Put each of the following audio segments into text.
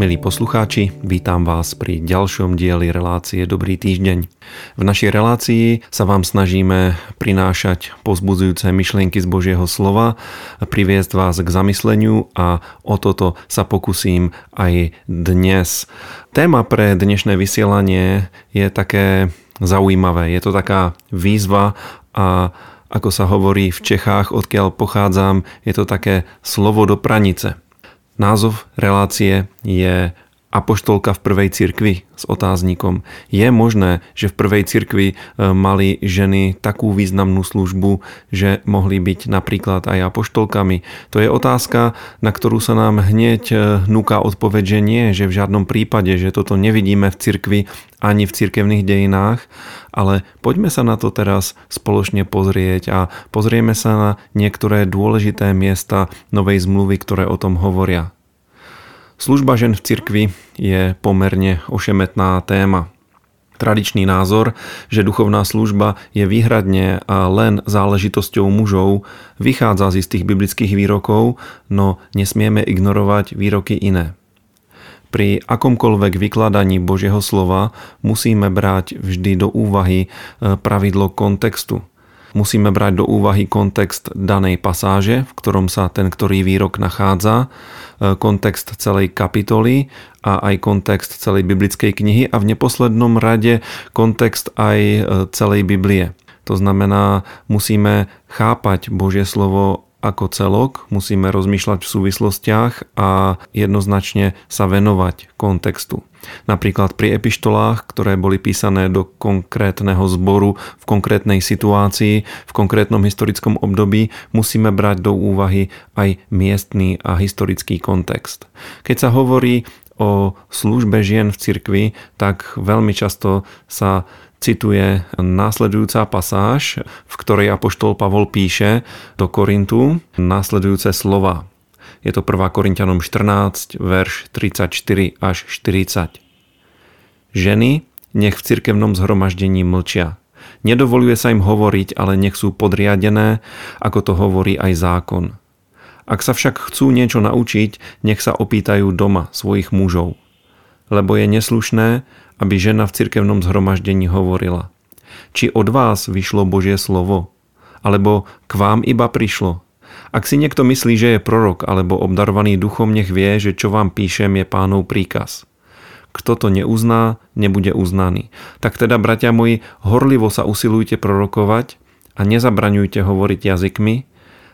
Milí poslucháči, vítam vás pri ďalšom dieli relácie Dobrý týždeň. V našej relácii sa vám snažíme prinášať pozbudzujúce myšlienky z Božieho slova, priviesť vás k zamysleniu a o toto sa pokusím aj dnes. Téma pre dnešné vysielanie je také zaujímavé. Je to taká výzva a ako sa hovorí v Čechách, odkiaľ pochádzam, je to také slovo do pranice. Názov relácie je apoštolka v prvej cirkvi s otáznikom. Je možné, že v prvej cirkvi e, mali ženy takú významnú službu, že mohli byť napríklad aj apoštolkami? To je otázka, na ktorú sa nám hneď e, núka odpoveď, že nie, že v žiadnom prípade, že toto nevidíme v cirkvi ani v cirkevných dejinách, ale poďme sa na to teraz spoločne pozrieť a pozrieme sa na niektoré dôležité miesta novej zmluvy, ktoré o tom hovoria. Služba žen v cirkvi je pomerne ošemetná téma. Tradičný názor, že duchovná služba je výhradne a len záležitosťou mužov, vychádza z istých biblických výrokov, no nesmieme ignorovať výroky iné. Pri akomkoľvek vykladaní Božieho slova musíme brať vždy do úvahy e, pravidlo kontextu. Musíme brať do úvahy kontext danej pasáže, v ktorom sa ten ktorý výrok nachádza, e, kontext celej kapitoly a aj kontext celej biblickej knihy a v neposlednom rade kontext aj e, celej Biblie. To znamená, musíme chápať Božie slovo ako celok, musíme rozmýšľať v súvislostiach a jednoznačne sa venovať kontextu. Napríklad pri epištolách, ktoré boli písané do konkrétneho zboru v konkrétnej situácii, v konkrétnom historickom období, musíme brať do úvahy aj miestný a historický kontext. Keď sa hovorí o službe žien v cirkvi, tak veľmi často sa cituje následujúca pasáž, v ktorej apoštol Pavol píše do Korintu následujúce slova. Je to 1. Korintianom 14, verš 34 až 40. Ženy nech v cirkevnom zhromaždení mlčia. Nedovoluje sa im hovoriť, ale nech sú podriadené, ako to hovorí aj zákon. Ak sa však chcú niečo naučiť, nech sa opýtajú doma svojich mužov. Lebo je neslušné, aby žena v cirkevnom zhromaždení hovorila. Či od vás vyšlo Božie slovo? Alebo k vám iba prišlo? Ak si niekto myslí, že je prorok alebo obdarovaný duchom, nech vie, že čo vám píšem je pánov príkaz. Kto to neuzná, nebude uznaný. Tak teda, bratia moji, horlivo sa usilujte prorokovať a nezabraňujte hovoriť jazykmi,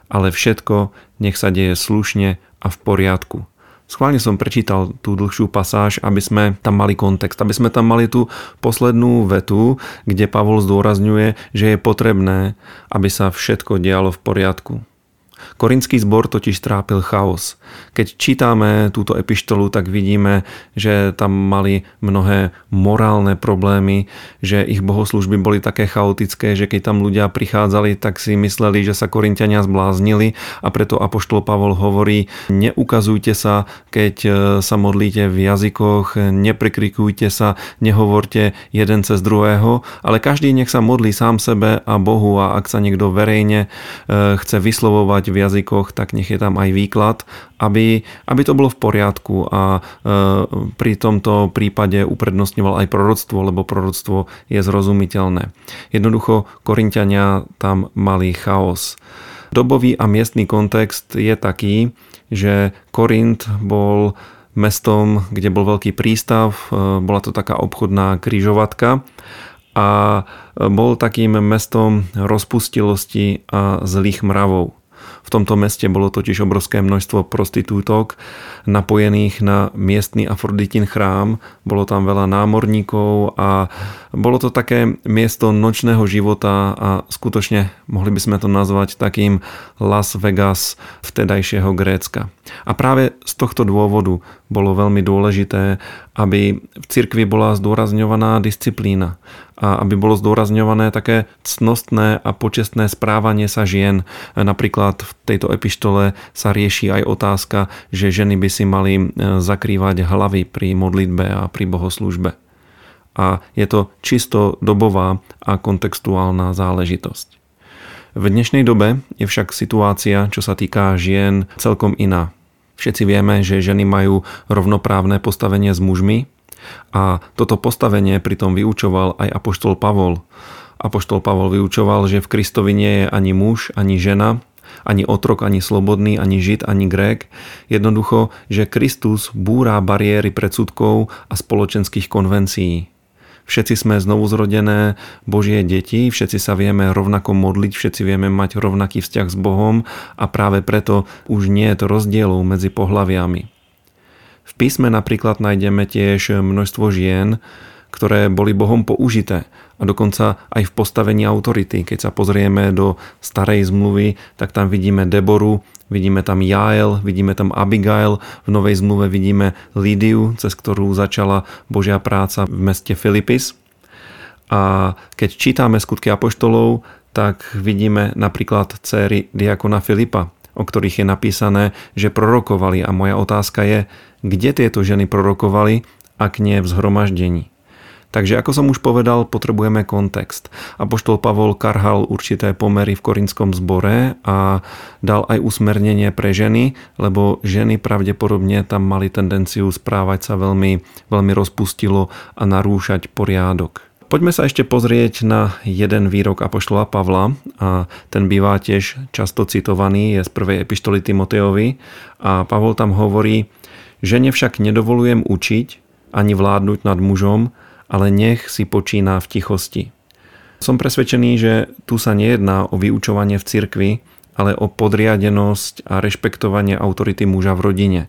ale všetko nech sa deje slušne a v poriadku. Schválne som prečítal tú dlhšiu pasáž, aby sme tam mali kontext, aby sme tam mali tú poslednú vetu, kde Pavol zdôrazňuje, že je potrebné, aby sa všetko dialo v poriadku. Korinský zbor totiž trápil chaos. Keď čítame túto epištolu, tak vidíme, že tam mali mnohé morálne problémy, že ich bohoslužby boli také chaotické, že keď tam ľudia prichádzali, tak si mysleli, že sa Korintiania zbláznili a preto Apoštol Pavol hovorí, neukazujte sa, keď e, sa modlíte v jazykoch, neprekrikujte sa, nehovorte jeden cez druhého, ale každý nech sa modlí sám sebe a Bohu a ak sa niekto verejne e, chce vyslovovať v jazykoch, tak nech je tam aj výklad, aby, aby to bolo v poriadku a e, pri tomto prípade uprednostňoval aj proroctvo, lebo proroctvo je zrozumiteľné. Jednoducho Korintiania tam mali chaos. Dobový a miestný kontext je taký, že Korint bol mestom, kde bol veľký prístav, e, bola to taká obchodná kryžovatka a bol takým mestom rozpustilosti a zlých mravov. V tomto meste bolo totiž obrovské množstvo prostitútok napojených na miestny Afroditin chrám. Bolo tam veľa námorníkov a bolo to také miesto nočného života a skutočne mohli by sme to nazvať takým Las Vegas vtedajšieho Grécka. A práve z tohto dôvodu bolo veľmi dôležité, aby v cirkvi bola zdôrazňovaná disciplína a aby bolo zdôrazňované také cnostné a počestné správanie sa žien. Napríklad v tejto epištole sa rieši aj otázka, že ženy by si mali e, zakrývať hlavy pri modlitbe a pri bohoslužbe. A je to čisto dobová a kontextuálna záležitosť. V dnešnej dobe je však situácia, čo sa týka žien, celkom iná. Všetci vieme, že ženy majú rovnoprávne postavenie s mužmi a toto postavenie pritom vyučoval aj apoštol Pavol. Apoštol Pavol vyučoval, že v Kristovi nie je ani muž, ani žena, ani otrok, ani slobodný, ani žid, ani grék. Jednoducho, že Kristus búrá bariéry predsudkov a spoločenských konvencií. Všetci sme znovu zrodené Božie deti, všetci sa vieme rovnako modliť, všetci vieme mať rovnaký vzťah s Bohom a práve preto už nie je to rozdielov medzi pohľaviami. V písme napríklad nájdeme tiež množstvo žien, ktoré boli Bohom použité a dokonca aj v postavení autority. Keď sa pozrieme do starej zmluvy, tak tam vidíme Deboru, vidíme tam Jael, vidíme tam Abigail, v novej zmluve vidíme Lídiu, cez ktorú začala Božia práca v meste Filipis. A keď čítame skutky apoštolov, tak vidíme napríklad céry diakona Filipa, o ktorých je napísané, že prorokovali. A moja otázka je, kde tieto ženy prorokovali, ak nie v zhromaždení. Takže ako som už povedal, potrebujeme kontext. Apoštol Pavol karhal určité pomery v korinskom zbore a dal aj usmernenie pre ženy, lebo ženy pravdepodobne tam mali tendenciu správať sa veľmi, veľmi rozpustilo a narúšať poriadok. Poďme sa ešte pozrieť na jeden výrok Apoštola Pavla a ten býva tiež často citovaný, je z prvej epištoly Timoteovi a Pavol tam hovorí, žene však nedovolujem učiť ani vládnuť nad mužom, ale nech si počína v tichosti. Som presvedčený, že tu sa nejedná o vyučovanie v cirkvi, ale o podriadenosť a rešpektovanie autority muža v rodine.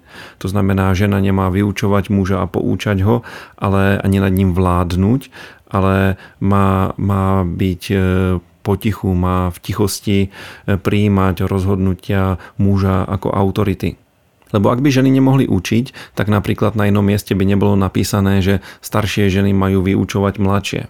To znamená, žena nemá vyučovať muža a poučať ho, ale ani nad ním vládnuť, ale má, má byť e, potichu, má v tichosti e, prijímať rozhodnutia muža ako autority. Lebo ak by ženy nemohli učiť, tak napríklad na inom mieste by nebolo napísané, že staršie ženy majú vyučovať mladšie.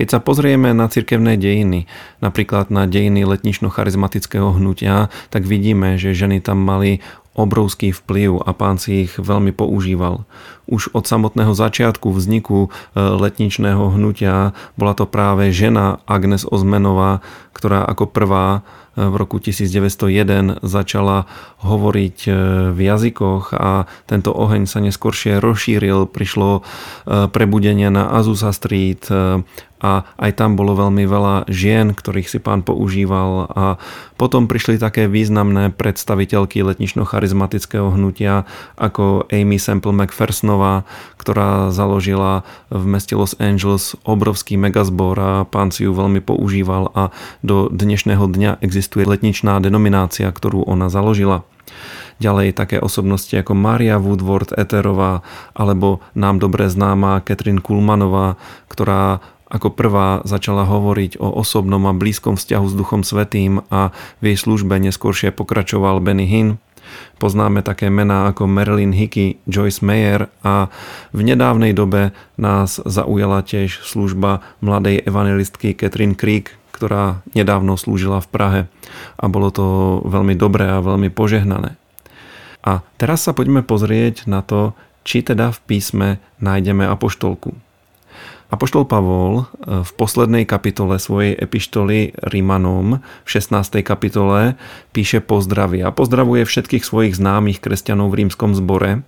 Keď sa pozrieme na cirkevné dejiny, napríklad na dejiny letnično-charizmatického hnutia, tak vidíme, že ženy tam mali obrovský vplyv a pán si ich veľmi používal. Už od samotného začiatku vzniku e, letničného hnutia bola to práve žena Agnes Ozmenová, ktorá ako prvá e, v roku 1901 začala hovoriť e, v jazykoch a tento oheň sa neskôršie rozšíril. Prišlo prebudenie na Azusa Street a aj tam bolo veľmi veľa žien, ktorých si pán používal a potom prišli také významné predstaviteľky letnično-charizmatického hnutia ako Amy Semple McPhersonová, ktorá založila v meste Los Angeles obrovský megazbor a pán si ju veľmi používal a do dnešného dňa existuje letničná denominácia, ktorú ona založila. Ďalej také osobnosti ako Maria Woodward Eterová alebo nám dobre známa Katrin Kulmanová, ktorá ako prvá začala hovoriť o osobnom a blízkom vzťahu s Duchom Svetým a v jej službe neskôršie pokračoval Benny Hinn. Poznáme také mená ako Marilyn Hickey, Joyce Mayer a v nedávnej dobe nás zaujala tiež služba mladej evangelistky Catherine Creek, ktorá nedávno slúžila v Prahe a bolo to veľmi dobré a veľmi požehnané. A teraz sa poďme pozrieť na to, či teda v písme nájdeme apoštolku. Apoštol Pavol e, v poslednej kapitole svojej epištoly Rimanom v 16. kapitole píše pozdravy a pozdravuje všetkých svojich známych kresťanov v rímskom zbore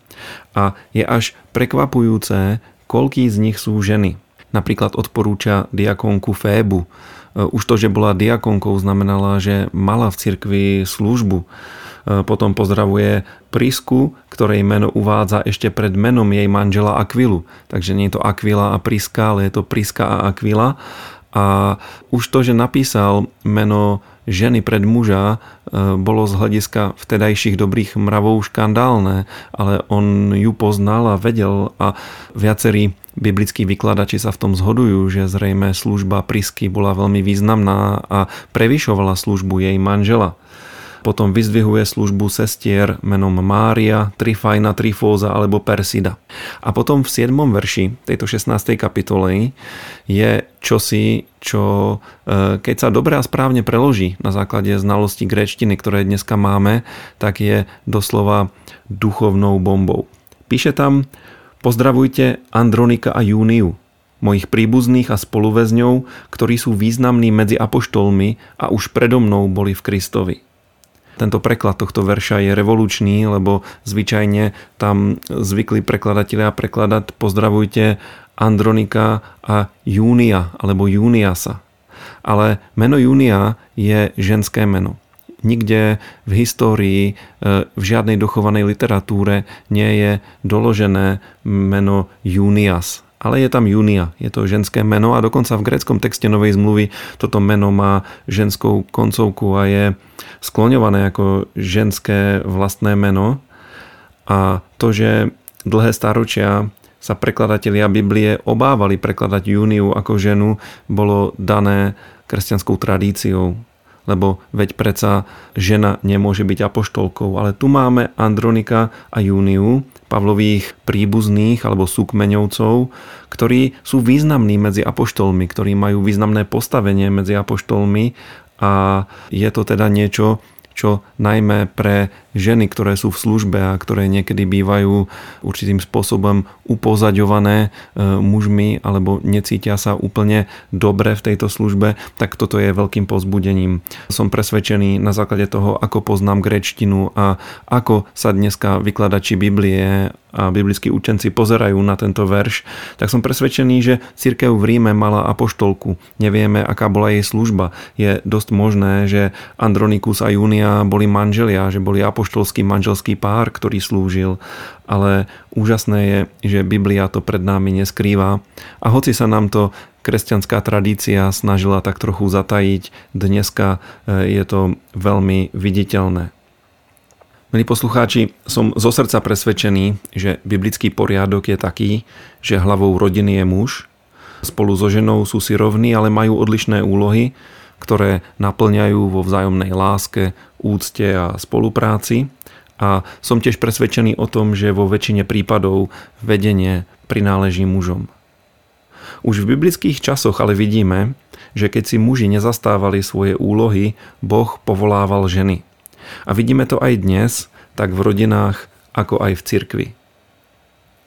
a je až prekvapujúce, koľký z nich sú ženy. Napríklad odporúča diakonku Fébu. E, už to, že bola diakonkou, znamenala, že mala v cirkvi službu potom pozdravuje Prisku, ktorej meno uvádza ešte pred menom jej manžela Akvilu. Takže nie je to Aquila a Priska, ale je to Priska a Aquila. A už to, že napísal meno ženy pred muža, e, bolo z hľadiska vtedajších dobrých mravov škandálne, ale on ju poznal a vedel a viacerí biblickí vykladači sa v tom zhodujú, že zrejme služba Prisky bola veľmi významná a prevyšovala službu jej manžela. Potom vyzdvihuje službu sestier menom Mária, Trifajna, Trifóza alebo Persida. A potom v 7. verši tejto 16. kapitoly je čosi, čo e, keď sa dobre a správne preloží na základe znalosti gréčtiny, ktoré dneska máme, tak je doslova duchovnou bombou. Píše tam, pozdravujte Andronika a Júniu, mojich príbuzných a spoluväzňov, ktorí sú významní medzi apoštolmi a už predo mnou boli v Kristovi. Tento preklad tohto verša je revolučný, lebo zvyčajne tam zvykli prekladatelia prekladať pozdravujte Andronika a Júnia alebo Júniasa. Ale meno Júnia je ženské meno. Nikde v histórii, e, v žiadnej dochovanej literatúre nie je doložené meno Junias. Ale je tam Junia, je to ženské meno a dokonca v gréckom texte Novej zmluvy toto meno má ženskou koncovku a je skloňované ako ženské vlastné meno. A to, že dlhé stáročia sa prekladatelia Biblie obávali prekladať Júniu ako ženu, bolo dané kresťanskou tradíciou lebo veď predsa žena nemôže byť apoštolkou, ale tu máme Andronika a Júniu, Pavlových príbuzných alebo súkmeňovcov, ktorí sú významní medzi apoštolmi, ktorí majú významné postavenie medzi apoštolmi a je to teda niečo, čo najmä pre ženy, ktoré sú v službe a ktoré niekedy bývajú určitým spôsobom upozaďované e, mužmi alebo necítia sa úplne dobre v tejto službe, tak toto je veľkým pozbudením. Som presvedčený na základe toho, ako poznám grečtinu a ako sa dneska vykladači Biblie a biblickí učenci pozerajú na tento verš, tak som presvedčený, že církev v Ríme mala apoštolku. Nevieme, aká bola jej služba. Je dosť možné, že Andronikus a Junia boli manželia, že boli apoštolský manželský pár, ktorý slúžil, ale úžasné je, že Biblia to pred nami neskrýva a hoci sa nám to kresťanská tradícia snažila tak trochu zatajiť, dneska e, je to veľmi viditeľné. Milí poslucháči, som zo srdca presvedčený, že biblický poriadok je taký, že hlavou rodiny je muž, spolu so ženou sú si rovní, ale majú odlišné úlohy, ktoré naplňajú vo vzájomnej láske, úcte a spolupráci. A som tiež presvedčený o tom, že vo väčšine prípadov vedenie prináleží mužom. Už v biblických časoch ale vidíme, že keď si muži nezastávali svoje úlohy, Boh povolával ženy. A vidíme to aj dnes, tak v rodinách, ako aj v cirkvi.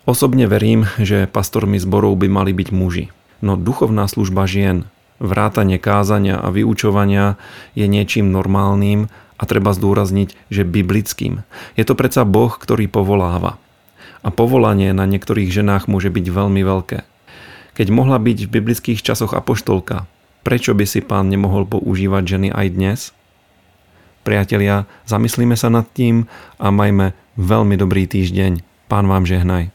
Osobne verím, že pastormi zborov by mali byť muži. No duchovná služba žien, vrátanie kázania a vyučovania je niečím normálnym a treba zdôrazniť, že biblickým. Je to predsa Boh, ktorý povoláva. A povolanie na niektorých ženách môže byť veľmi veľké. Keď mohla byť v biblických časoch apoštolka, prečo by si pán nemohol používať ženy aj dnes? Priatelia, zamyslíme sa nad tým a majme veľmi dobrý týždeň. Pán vám žehnaj.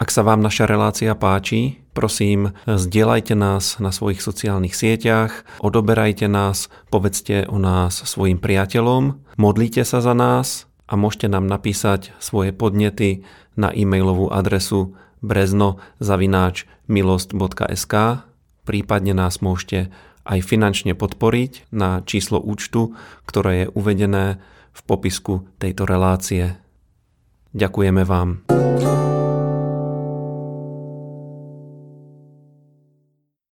Ak sa vám naša relácia páči, prosím, zdieľajte nás na svojich sociálnych sieťach, odoberajte nás, povedzte o nás svojim priateľom, modlite sa za nás a môžete nám napísať svoje podnety na e-mailovú adresu brezno.milost.sk prípadne nás môžete aj finančne podporiť na číslo účtu, ktoré je uvedené v popisku tejto relácie. Ďakujeme vám.